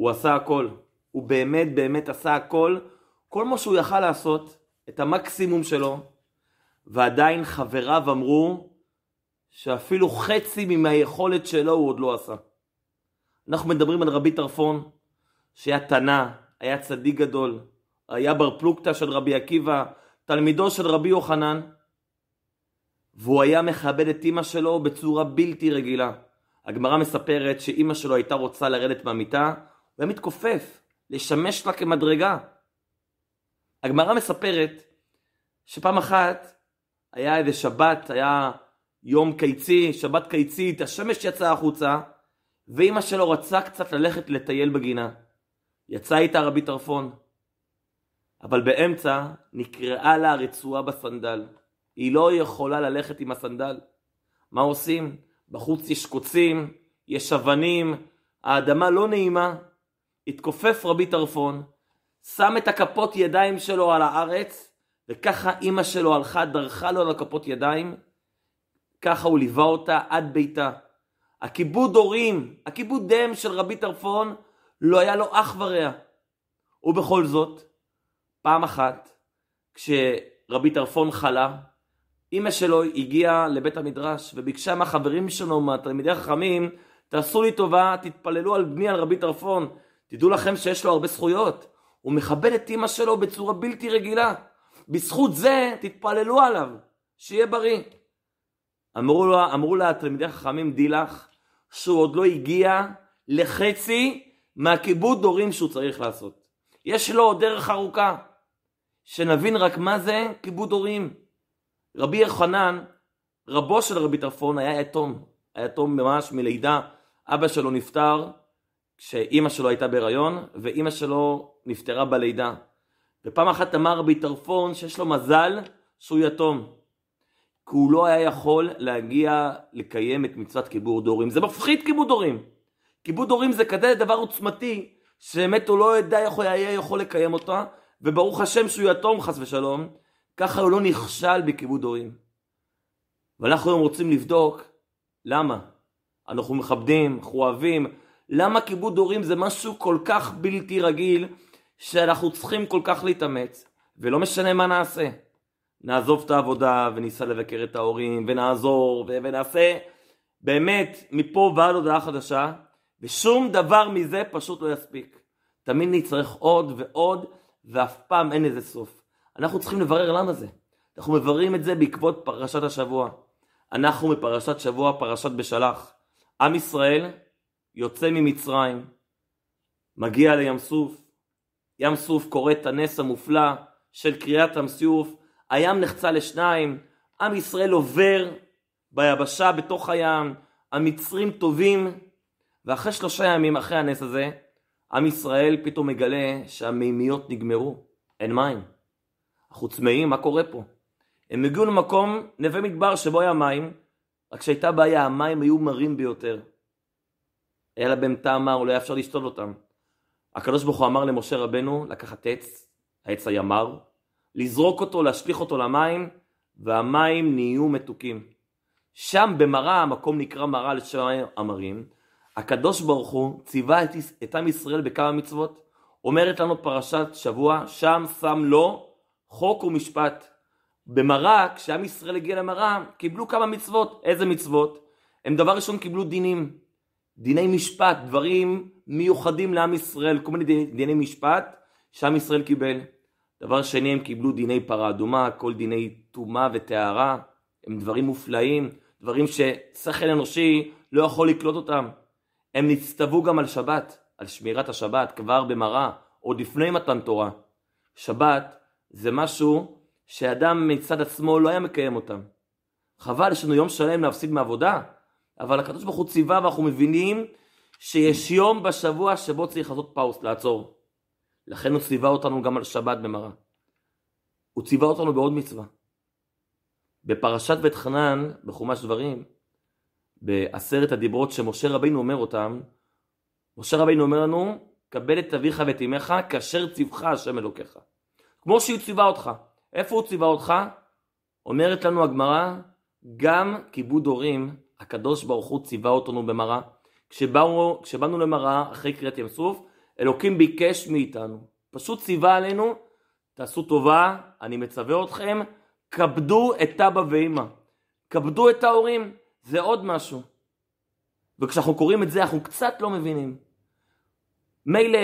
הוא עשה הכל. הוא באמת באמת עשה הכל, כל מה שהוא יכל לעשות, את המקסימום שלו, ועדיין חבריו אמרו שאפילו חצי מהיכולת שלו הוא עוד לא עשה. אנחנו מדברים על רבי טרפון, שהיה תנא, היה צדיק גדול, היה בר פלוגתא של רבי עקיבא, תלמידו של רבי יוחנן, והוא היה מכבד את אימא שלו בצורה בלתי רגילה. הגמרא מספרת שאימא שלו הייתה רוצה לרדת מהמיטה, הוא היה מתכופף, לשמש לה כמדרגה. הגמרא מספרת שפעם אחת היה איזה שבת, היה יום קיצי, שבת קיצית, השמש יצאה החוצה, ואימא שלו רצה קצת ללכת לטייל בגינה. יצא איתה רבי טרפון, אבל באמצע נקרעה לה הרצועה בסנדל. היא לא יכולה ללכת עם הסנדל. מה עושים? בחוץ יש קוצים, יש אבנים, האדמה לא נעימה. התכופף רבי טרפון, שם את הכפות ידיים שלו על הארץ, וככה אימא שלו הלכה, דרכה לו על הכפות ידיים, ככה הוא ליווה אותה עד ביתה. הכיבוד הורים, הכיבוד דם של רבי טרפון, לא היה לו אח ורע. ובכל זאת, פעם אחת, כשרבי טרפון חלה, אימא שלו הגיעה לבית המדרש וביקשה מהחברים שלו, מהתלמידי החכמים, תעשו לי טובה, תתפללו על בני, על רבי טרפון. תדעו לכם שיש לו הרבה זכויות. הוא מכבד את אימא שלו בצורה בלתי רגילה. בזכות זה תתפללו עליו, שיהיה בריא. אמרו לה, אמרו לה התלמידי החכמים, די לך, שהוא עוד לא הגיע לחצי מהכיבוד הורים שהוא צריך לעשות. יש לו עוד דרך ארוכה. שנבין רק מה זה כיבוד הורים. רבי יוחנן, רבו של רבי טרפון היה יתום. היה יתום ממש מלידה. אבא שלו נפטר כשאימא שלו הייתה בהיריון, ואימא שלו נפטרה בלידה. ופעם אחת אמר רבי טרפון שיש לו מזל שהוא יתום. כי הוא לא היה יכול להגיע לקיים את מצוות כיבוד הורים. זה מפחיד כיבוד הורים. כיבוד הורים זה כזה דבר עוצמתי, שבאמת הוא לא ידע איך הוא היה יכול לקיים אותה, וברוך השם שהוא יתום חס ושלום, ככה הוא לא נכשל בכיבוד הורים. ואנחנו היום רוצים לבדוק למה. אנחנו מכבדים, אנחנו אוהבים, למה כיבוד הורים זה משהו כל כך בלתי רגיל, שאנחנו צריכים כל כך להתאמץ, ולא משנה מה נעשה. נעזוב את העבודה וניסע לבקר את ההורים ונעזור ו- ונעשה באמת מפה ועד הודעה חדשה ושום דבר מזה פשוט לא יספיק. תמיד נצטרך עוד ועוד ואף פעם אין לזה סוף. אנחנו צריכים לברר למה זה. אנחנו מבררים את זה בעקבות פרשת השבוע. אנחנו בפרשת שבוע, פרשת בשלח. עם ישראל יוצא ממצרים, מגיע לים סוף, ים סוף קורא את הנס המופלא של קריאת ים סוף, הים נחצה לשניים, עם ישראל עובר ביבשה בתוך הים, המצרים טובים, ואחרי שלושה ימים אחרי הנס הזה, עם ישראל פתאום מגלה שהמימיות נגמרו, אין מים. אנחנו צמאים, מה קורה פה? הם הגיעו למקום, נווה מדבר, שבו היה מים, רק שהייתה בעיה, המים היו מרים ביותר. היה לה בהם טעם מר, לא אפשר לשתות אותם. הקדוש ברוך הוא אמר למשה רבנו לקחת עץ, העץ היה מר, לזרוק אותו, להשליך אותו למים, והמים נהיו מתוקים. שם במראה, המקום נקרא מראה לשם המרים, הקדוש ברוך הוא ציווה את, את עם ישראל בכמה מצוות. אומרת לנו פרשת שבוע, שם שם לו חוק ומשפט. במראה, כשעם ישראל הגיע למראה, קיבלו כמה מצוות. איזה מצוות? הם דבר ראשון קיבלו דינים. דיני משפט, דברים מיוחדים לעם ישראל, כל מיני דיני, דיני משפט שעם ישראל קיבל. דבר שני, הם קיבלו דיני פרה אדומה, כל דיני טומאה וטהרה, הם דברים מופלאים, דברים ששכל אנושי לא יכול לקלוט אותם. הם נצטוו גם על שבת, על שמירת השבת, כבר במראה, עוד לפני מתן תורה. שבת זה משהו שאדם מצד עצמו לא היה מקיים אותם. חבל, יש לנו יום שלם להפסיד מעבודה, אבל הקדוש ברוך הוא ציווה ואנחנו מבינים שיש יום בשבוע שבו צריך לעשות פאוס, לעצור. לכן הוא ציווה אותנו גם על שבת במראה. הוא ציווה אותנו בעוד מצווה. בפרשת בית חנן, בחומש דברים, בעשרת הדיברות שמשה רבינו אומר אותם, משה רבינו אומר לנו, קבל את אביך ואת אמך כאשר ציווך השם אלוקיך. כמו שהוא ציווה אותך. איפה הוא ציווה אותך? אומרת לנו הגמרא, גם כיבוד הורים, הקדוש ברוך הוא ציווה אותנו במראה. כשבאנו, כשבאנו למראה אחרי קריאת ים סוף, אלוקים ביקש מאיתנו, פשוט ציווה עלינו, תעשו טובה, אני מצווה אתכם, כבדו את אבא ואמא, כבדו את ההורים, זה עוד משהו. וכשאנחנו קוראים את זה אנחנו קצת לא מבינים. מילא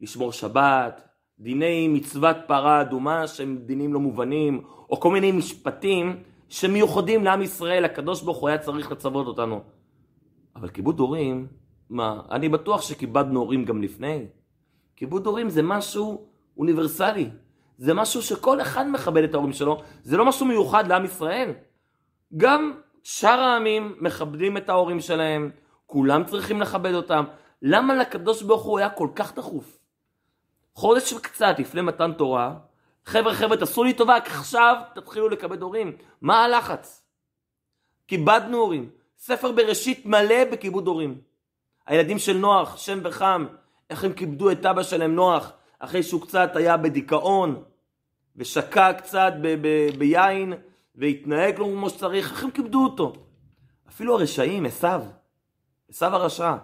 לשמור שבת, דיני מצוות פרה אדומה שהם דינים לא מובנים, או כל מיני משפטים שמיוחדים לעם ישראל, הקדוש ברוך הוא היה צריך לצוות אותנו. אבל כיבוד הורים, מה, אני בטוח שכיבדנו הורים גם לפני. כיבוד הורים זה משהו אוניברסלי. זה משהו שכל אחד מכבד את ההורים שלו, זה לא משהו מיוחד לעם ישראל. גם שאר העמים מכבדים את ההורים שלהם, כולם צריכים לכבד אותם. למה לקדוש ברוך הוא היה כל כך דחוף? חודש וקצת לפני מתן תורה, חבר'ה חבר'ה תעשו לי טובה, עכשיו תתחילו לכבד הורים. מה הלחץ? כיבדנו הורים. ספר בראשית מלא בכיבוד הורים. הילדים של נוח, שם וחם, איך הם כיבדו את אבא שלהם נוח, אחרי שהוא קצת היה בדיכאון, ושקע קצת ב- ב- ביין, והתנהג לו כמו שצריך, איך הם כיבדו אותו? אפילו הרשעים, עשיו, עשיו הרשע,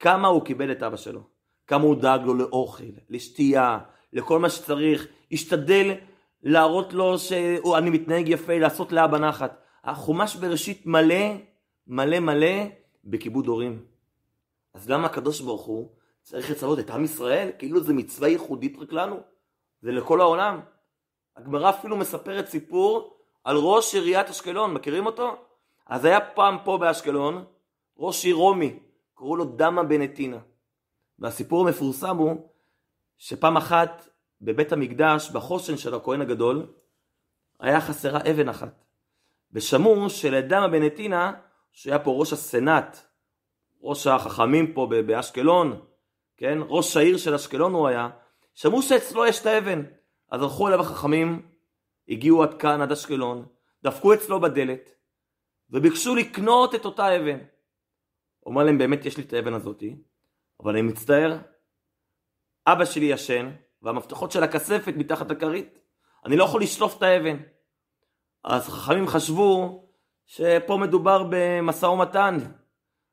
כמה הוא כיבד את אבא שלו, כמה הוא דאג לו לאוכל, לשתייה, לכל מה שצריך, השתדל להראות לו שאני מתנהג יפה, לעשות לאבא נחת. החומש בראשית מלא, מלא מלא בכיבוד הורים. אז למה הקדוש ברוך הוא צריך לצוות את עם ישראל? כאילו זה מצווה ייחודית רק לנו. זה לכל העולם. הגמרא אפילו מספרת סיפור על ראש עיריית אשקלון, מכירים אותו? אז היה פעם פה באשקלון ראש עיר רומי, קראו לו דמה בנטינה. והסיפור המפורסם הוא שפעם אחת בבית המקדש, בחושן של הכהן הגדול, היה חסרה אבן אחת. ושמעו שלדמה בנטינה, שהיה פה ראש הסנאט, ראש החכמים פה באשקלון, כן? ראש העיר של אשקלון הוא היה, שמעו שאצלו יש את האבן. אז הלכו אליו החכמים, הגיעו עד כאן, עד אשקלון, דפקו אצלו בדלת, וביקשו לקנות את אותה אבן. הוא אמר להם, באמת יש לי את האבן הזאתי, אבל אני מצטער, אבא שלי ישן, והמפתחות של הכספת מתחת לכרית, אני לא יכול לשלוף את האבן. אז חכמים חשבו שפה מדובר במשא ומתן,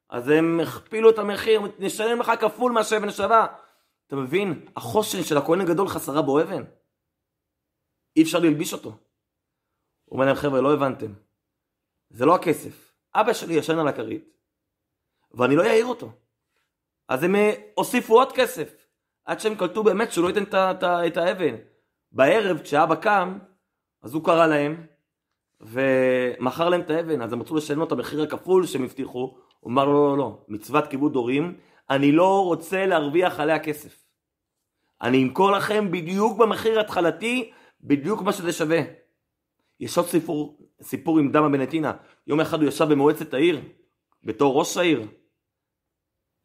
אז הם הכפילו את המחיר, נשלם לך כפול מה שהאבן שווה. אתה מבין? החושן של הכהן הגדול חסרה בו אבן. אי אפשר ללביש אותו. הוא אומר להם, חבר'ה, לא הבנתם. זה לא הכסף. אבא שלי ישן על הכרית, ואני לא אעיר אותו. אז הם אה, הוסיפו עוד כסף, עד שהם קלטו באמת שהוא לא ייתן את האבן. בערב, כשאבא קם, אז הוא קרא להם, ומכר להם את האבן, אז הם רצו לשלם לו את המחיר הכפול שהם הבטיחו, הוא אמר לו, לא, לא, לא, מצוות כיבוד הורים, אני לא רוצה להרוויח עליה כסף. אני אמכור לכם בדיוק במחיר התחלתי, בדיוק מה שזה שווה. יש עוד סיפור, סיפור עם דמה בנטינה. יום אחד הוא ישב במועצת העיר, בתור ראש העיר,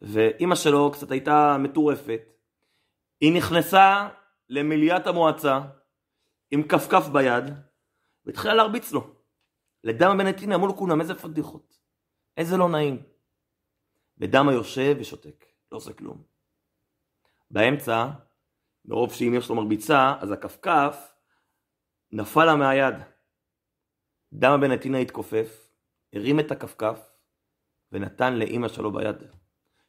ואימא שלו קצת הייתה מטורפת. היא נכנסה למליאת המועצה עם כפכף ביד, והתחילה להרביץ לו. לדמה בנטינה אמרו לו כולם, איזה פדיחות. איזה לא נעים. ודמה יושב ושותק, לא עושה כלום. באמצע, מרוב שאם יש לו מרביצה, אז הכפכף נפל לה מהיד. דמה בן נתינה התכופף, הרים את הכפכף ונתן לאימא שלו ביד.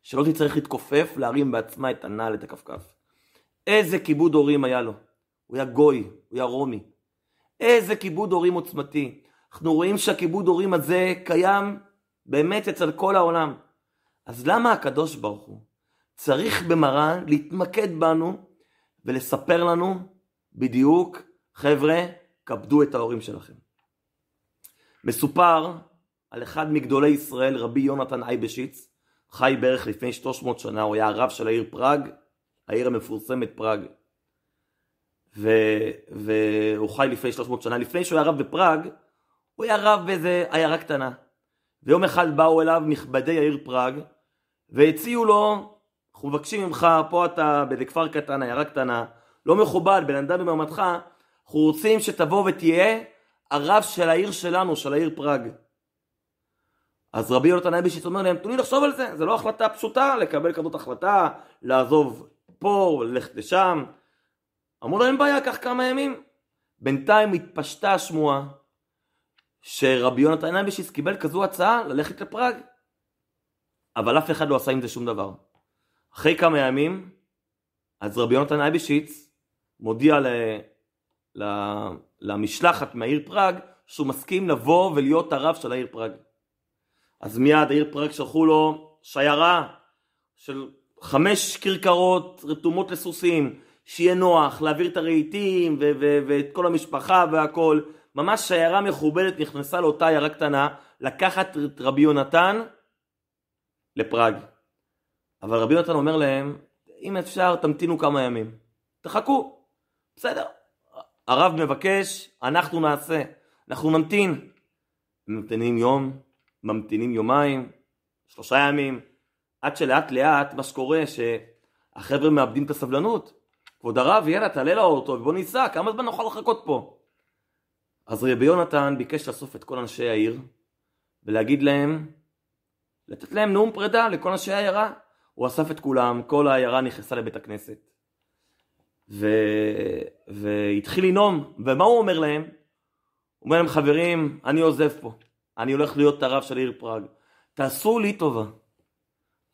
שלא תצטרך להתכופף להרים בעצמה את הנעל, את הכפכף. איזה כיבוד הורים היה לו. הוא היה גוי, הוא היה רומי. איזה כיבוד הורים עוצמתי. אנחנו רואים שהכיבוד הורים הזה קיים באמת אצל כל העולם. אז למה הקדוש ברוך הוא צריך במרן להתמקד בנו ולספר לנו בדיוק, חבר'ה, כבדו את ההורים שלכם. מסופר על אחד מגדולי ישראל, רבי יונתן אייבשיץ, חי בערך לפני 300 שנה, הוא היה הרב של העיר פראג, העיר המפורסמת פראג. ו... והוא חי לפני 300 שנה, לפני שהוא היה רב בפראג, הוא היה רב באיזה עיירה קטנה. ויום אחד באו אליו נכבדי העיר פראג, והציעו לו, אנחנו מבקשים ממך, פה אתה באיזה כפר קטן, עיירה קטנה, לא מכובד, בן אדם במעמדך, אנחנו רוצים שתבוא ותהיה הרב של העיר שלנו, של העיר פראג. אז רבי יונתן אייבשיץ אומר להם, תנו לי לחשוב על זה, זה לא החלטה פשוטה לקבל כזאת החלטה, לעזוב פה, ללכת לשם. אמרו לו, אין בעיה, קח כמה ימים. בינתיים התפשטה השמועה שרבי יונתן אייבשיץ קיבל כזו הצעה ללכת לפראג. אבל אף אחד לא עשה עם זה שום דבר. אחרי כמה ימים, אז רבי יונתן אייבשיץ מודיע ל, ל, למשלחת מהעיר פראג שהוא מסכים לבוא ולהיות הרב של העיר פראג. אז מיד העיר פראג שלחו לו שיירה של חמש כרכרות רתומות לסוסים, שיהיה נוח, להעביר את הרהיטים ו- ו- ואת כל המשפחה והכל. ממש שיירה מכובדת נכנסה לאותה עיירה קטנה, לקחת את רבי יונתן לפראג. אבל רבי יונתן אומר להם, אם אפשר תמתינו כמה ימים, תחכו, בסדר. הרב מבקש, אנחנו נעשה, אנחנו נמתין. ממתינים יום, ממתינים יומיים, שלושה ימים, עד שלאט לאט מה שקורה שהחבר'ה מאבדים את הסבלנות. כבוד הרב, יאללה, תעלה לאוטו ובוא ניסע, כמה זמן נוכל לחכות פה? אז רבי יונתן ביקש לאסוף את כל אנשי העיר ולהגיד להם, לתת להם נאום פרידה לכל אנשי העיירה. הוא אסף את כולם, כל העיירה נכנסה לבית הכנסת. ו... והתחיל לנאום, ומה הוא אומר להם? הוא אומר להם, חברים, אני עוזב פה, אני הולך להיות הרב של העיר פראג. תעשו לי טובה,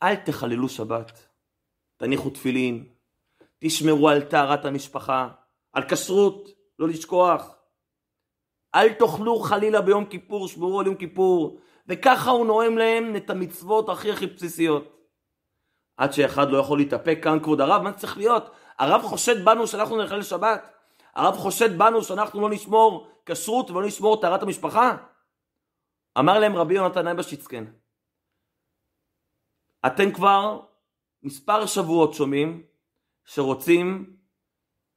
אל תחללו שבת, תניחו תפילין, תשמרו על טהרת המשפחה, על כשרות, לא לשכוח. אל תאכלו חלילה ביום כיפור, שמרו על יום כיפור. וככה הוא נואם להם את המצוות הכי הכי בסיסיות. עד שאחד לא יכול להתאפק כאן כבוד הרב, מה צריך להיות? הרב חושד בנו שאנחנו נאכל שבת? הרב חושד בנו שאנחנו לא נשמור כשרות ולא נשמור טהרת המשפחה? אמר להם רבי יונתן אייבשיצקן, אתם כבר מספר שבועות שומעים שרוצים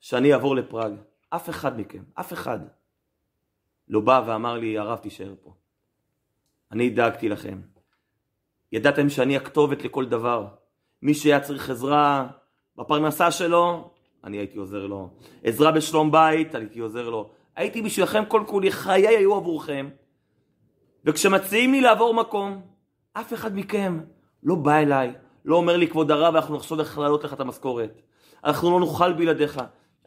שאני אעבור לפראג. אף אחד מכם, אף אחד, לא בא ואמר לי, הרב תישאר פה. אני דאגתי לכם. ידעתם שאני הכתובת לכל דבר. מי שהיה צריך עזרה בפרנסה שלו, אני הייתי עוזר לו. עזרה בשלום בית, הייתי עוזר לו. הייתי בשבילכם כל כולי, חיי היו עבורכם. וכשמציעים לי לעבור מקום, אף אחד מכם לא בא אליי, לא אומר לי, כבוד הרב, אנחנו נחשוב איך להעלות לך את המשכורת. אנחנו לא נוכל בלעדיך.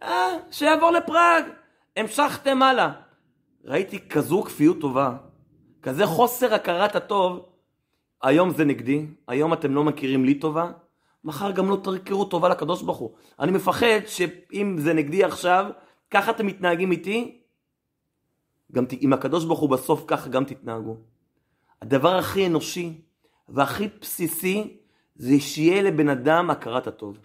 אה, שיעבור לפראג. המשכתם הלאה. ראיתי כזו כפיות טובה, כזה חוסר הכרת הטוב. היום זה נגדי, היום אתם לא מכירים לי טובה, מחר גם לא תכירו טובה לקדוש ברוך הוא. אני מפחד שאם זה נגדי עכשיו, ככה אתם מתנהגים איתי, גם עם הקדוש ברוך הוא בסוף ככה גם תתנהגו. הדבר הכי אנושי והכי בסיסי זה שיהיה לבן אדם הכרת הטוב.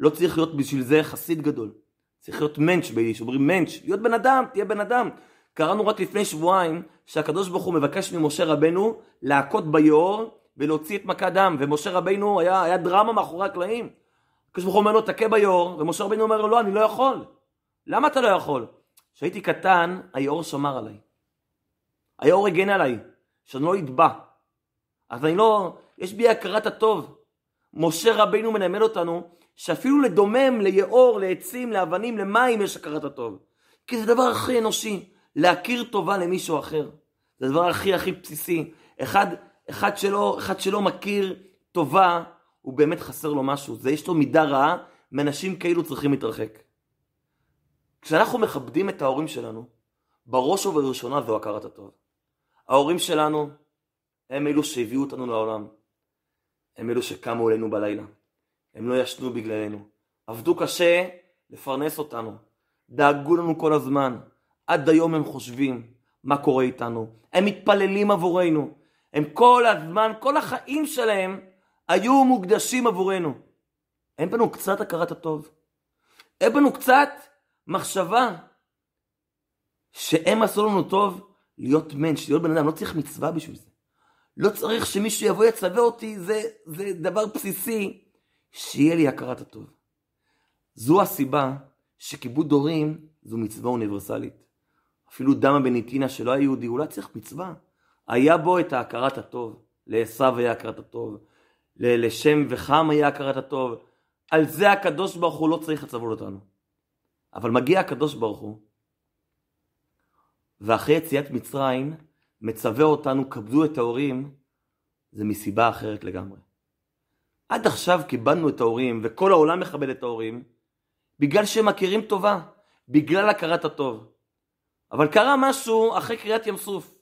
לא צריך להיות בשביל זה חסיד גדול. צריך להיות מענץ' ביידיש, אומרים מענץ', להיות בן אדם, תהיה בן אדם. קראנו רק לפני שבועיים שהקדוש ברוך הוא מבקש ממשה רבנו להכות ביאור ולהוציא את מכת דם, ומשה רבנו היה, היה דרמה מאחורי הקלעים. הקדוש ברוך הוא אומר לו תכה ביאור, ומשה רבנו אומר לו לא, אני לא יכול. למה אתה לא יכול? כשהייתי קטן, היאור שמר עליי. היאור הגן עליי, שאני לא אטבע. אז אני לא, יש בי הכרת הטוב. משה רבינו מנמל אותנו שאפילו לדומם, ליאור, לעצים, לאבנים, למים יש הכרת הטוב. כי זה הדבר הכי אנושי, להכיר טובה למישהו אחר. זה הדבר הכי הכי בסיסי. אחד, אחד, שלא, אחד שלא מכיר טובה, הוא באמת חסר לו משהו. זה יש לו מידה רעה, מאנשים כאילו צריכים להתרחק. כשאנחנו מכבדים את ההורים שלנו, בראש ובראשונה זו הכרת הטוב. ההורים שלנו הם אלו שהביאו אותנו לעולם. הם אלו שקמו אלינו בלילה. הם לא ישנו בגללנו. עבדו קשה לפרנס אותנו. דאגו לנו כל הזמן. עד היום הם חושבים מה קורה איתנו. הם מתפללים עבורנו. הם כל הזמן, כל החיים שלהם היו מוקדשים עבורנו. אין בנו קצת הכרת הטוב. אין בנו קצת מחשבה שהם עשו לנו טוב להיות מנש, להיות בן אדם. לא צריך מצווה בשביל זה. לא צריך שמישהו יבוא יצווה אותי, זה, זה דבר בסיסי, שיהיה לי הכרת הטוב. זו הסיבה שכיבוד הורים זו מצווה אוניברסלית. אפילו דמה בניטינה שלא היה יהודי, הוא לא צריך מצווה. היה בו את ההכרת הטוב. לעשו היה הכרת הטוב. לשם וחם היה הכרת הטוב. על זה הקדוש ברוך הוא לא צריך לצוות אותנו. אבל מגיע הקדוש ברוך הוא, ואחרי יציאת מצרים, מצווה אותנו, כבדו את ההורים, זה מסיבה אחרת לגמרי. עד עכשיו קיבלנו את ההורים, וכל העולם מכבד את ההורים, בגלל שהם מכירים טובה, בגלל הכרת הטוב. אבל קרה משהו אחרי קריאת ים סוף.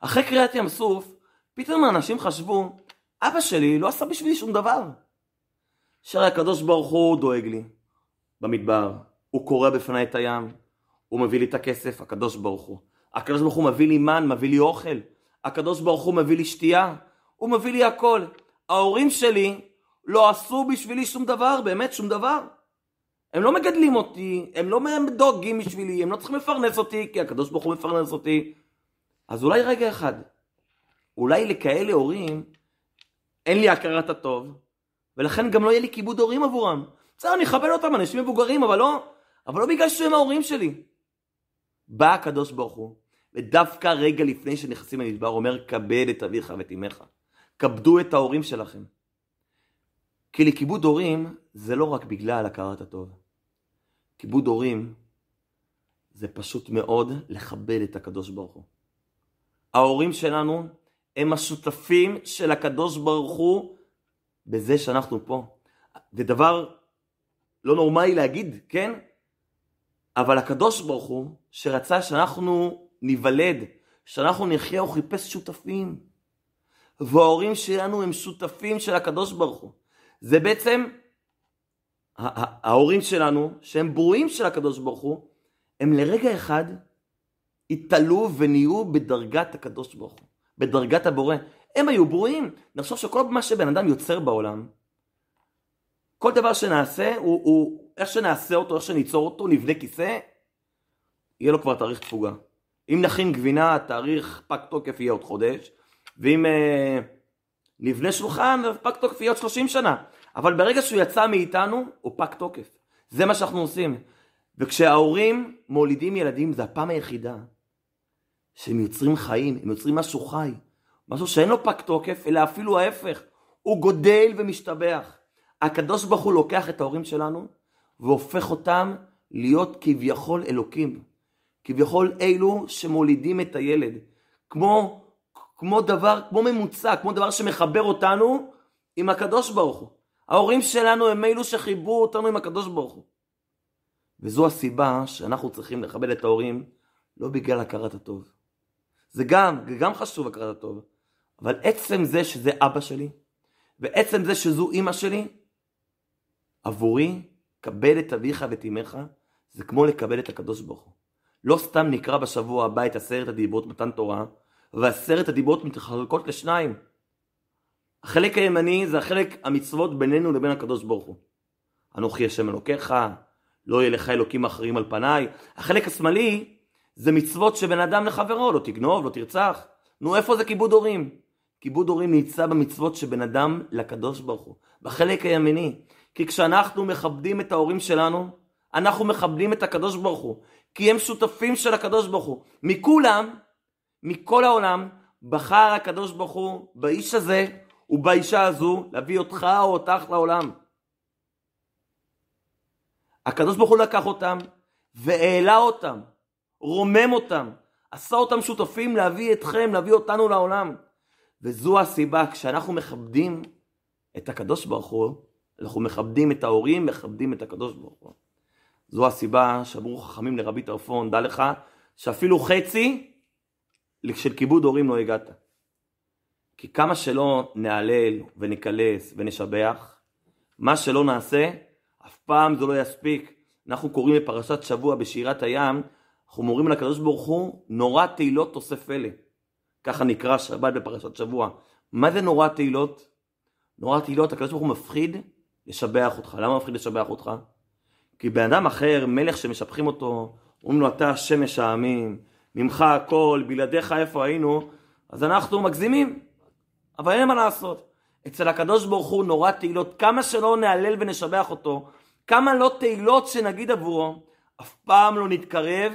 אחרי קריאת ים סוף, פתאום האנשים חשבו, אבא שלי לא עשה בשבילי שום דבר. שהרי הקדוש ברוך הוא דואג לי, במדבר, הוא קורע בפניי את הים, הוא מביא לי את הכסף, הקדוש ברוך הוא. הקדוש ברוך הוא מביא לי מן, מביא לי אוכל. הקדוש ברוך הוא מביא לי שתייה, הוא מביא לי הכל. ההורים שלי לא עשו בשבילי שום דבר, באמת שום דבר. הם לא מגדלים אותי, הם לא דואגים בשבילי, הם לא צריכים לפרנס אותי, כי הקדוש ברוך הוא מפרנס אותי. אז אולי רגע אחד, אולי לכאלה הורים אין לי הכרת הטוב, ולכן גם לא יהיה לי כיבוד הורים עבורם. בסדר, אני אכבד אותם, אנשים מבוגרים, אבל לא, אבל לא בגלל שהם ההורים שלי. בא הקדוש ברוך הוא, ודווקא רגע לפני שנכנסים למדבר אומר, כבד את אביך ואת אמך. כבדו את ההורים שלכם. כי לכיבוד הורים זה לא רק בגלל הכרת הטוב. כיבוד הורים זה פשוט מאוד לכבד את הקדוש ברוך הוא. ההורים שלנו הם השותפים של הקדוש ברוך הוא בזה שאנחנו פה. זה דבר לא נורמלי להגיד, כן? אבל הקדוש ברוך הוא, שרצה שאנחנו ניוולד, שאנחנו נחיה, הוא חיפש שותפים. וההורים שלנו הם שותפים של הקדוש ברוך הוא. זה בעצם ההורים שלנו, שהם ברואים של הקדוש ברוך הוא, הם לרגע אחד התעלו ונהיו בדרגת הקדוש ברוך הוא, בדרגת הבורא. הם היו ברואים. נחשוב שכל מה שבן אדם יוצר בעולם, כל דבר שנעשה, הוא, הוא, איך שנעשה אותו, איך שניצור אותו, נבנה כיסא, יהיה לו כבר תאריך תפוגה. אם נכין גבינה, תאריך פג תוקף יהיה עוד חודש, ואם אה, נבנה שולחן, פג תוקף יהיה עוד 30 שנה. אבל ברגע שהוא יצא מאיתנו, הוא פג תוקף. זה מה שאנחנו עושים. וכשההורים מולידים ילדים, זה הפעם היחידה שהם יוצרים חיים, הם יוצרים משהו חי. משהו שאין לו פג תוקף, אלא אפילו ההפך. הוא גודל ומשתבח. הקדוש ברוך הוא לוקח את ההורים שלנו והופך אותם להיות כביכול אלוקים. כביכול אלו שמולידים את הילד. כמו, כמו דבר, כמו ממוצע, כמו דבר שמחבר אותנו עם הקדוש ברוך הוא. ההורים שלנו הם אלו שחיברו אותנו עם הקדוש ברוך הוא. וזו הסיבה שאנחנו צריכים לכבד את ההורים לא בגלל הכרת הטוב. זה גם, זה גם חשוב הכרת הטוב, אבל עצם זה שזה אבא שלי, ועצם זה שזו אימא שלי, עבורי, קבל את אביך ואת אמך, זה כמו לקבל את הקדוש ברוך הוא. לא סתם נקרא בשבוע הבא את עשרת הדיברות מתן תורה, ועשרת הדיברות מתחלקות לשניים. החלק הימני זה החלק המצוות בינינו לבין הקדוש ברוך הוא. אנוכי השם אלוקיך, לא יהיה לך אלוקים אחרים על פניי. החלק השמאלי זה מצוות שבין אדם לחברו, לא תגנוב, לא תרצח. נו, איפה זה כיבוד הורים? כיבוד הורים נמצא במצוות שבין אדם לקדוש ברוך הוא, בחלק הימיני. כי כשאנחנו מכבדים את ההורים שלנו, אנחנו מכבדים את הקדוש ברוך הוא. כי הם שותפים של הקדוש ברוך הוא. מכולם, מכל העולם, בחר הקדוש ברוך הוא באיש הזה ובאישה הזו להביא אותך או אותך לעולם. הקדוש ברוך הוא לקח אותם והעלה אותם, רומם אותם, עשה אותם שותפים להביא אתכם, להביא אותנו לעולם. וזו הסיבה, כשאנחנו מכבדים את הקדוש ברוך הוא, אנחנו מכבדים את ההורים, מכבדים את הקדוש ברוך הוא. זו הסיבה שאמרו חכמים לרבי טרפון, דע לך שאפילו חצי של כיבוד הורים לא הגעת. כי כמה שלא נהלל ונקלס ונשבח, מה שלא נעשה, אף פעם זה לא יספיק. אנחנו קוראים בפרשת שבוע בשירת הים, אנחנו מורים לקדוש ברוך הוא, נורא תהילות תוסף פלא. ככה נקרא שבת בפרשת שבוע. מה זה נורא תהילות? נורא תהילות, הקדוש ברוך הוא מפחיד לשבח אותך. למה מפחיד לשבח אותך? כי בן אדם אחר, מלך שמשבחים אותו, אומרים לו אתה שמש העמים, ממך הכל, בלעדיך איפה היינו, אז אנחנו מגזימים. אבל אין מה לעשות. אצל הקדוש ברוך הוא נורא תהילות, כמה שלא נהלל ונשבח אותו, כמה לא תהילות שנגיד עבורו, אף פעם לא נתקרב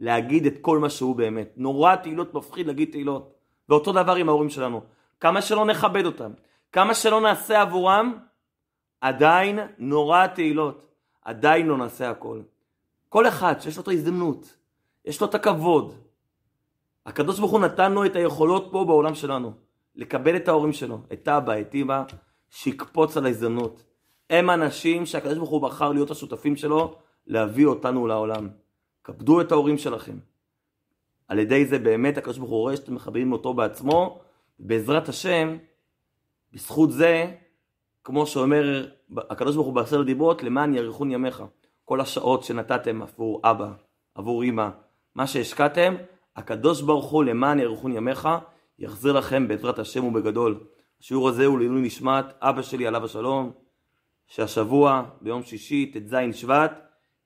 להגיד את כל מה שהוא באמת. נורא תהילות מפחיד להגיד תהילות. ואותו דבר עם ההורים שלנו. כמה שלא נכבד אותם, כמה שלא נעשה עבורם, עדיין נורא תהילות. עדיין לא נעשה הכל. כל אחד שיש לו את ההזדמנות, יש לו את הכבוד. הקדוש ברוך הוא נתן לו את היכולות פה בעולם שלנו. לקבל את ההורים שלו, את אבא, את אמא, שיקפוץ על ההזדמנות. הם אנשים שהקדוש ברוך הוא בחר להיות השותפים שלו, להביא אותנו לעולם. כבדו את ההורים שלכם. על ידי זה באמת הקדוש ברוך הוא רואה שאתם מכבדים אותו בעצמו, בעזרת השם, בזכות זה, כמו שאומר הקדוש ברוך הוא בעשר דיברות, למען יאריכון ימיך. כל השעות שנתתם עבור אבא, עבור אמא, מה שהשקעתם, הקדוש ברוך הוא למען יאריכון ימיך, יחזיר לכם בעזרת השם ובגדול. השיעור הזה הוא לעילוי נשמת אבא שלי עליו השלום, שהשבוע ביום שישי ט"ז שבט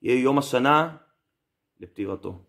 יהיה יום השנה λεπτή γατό.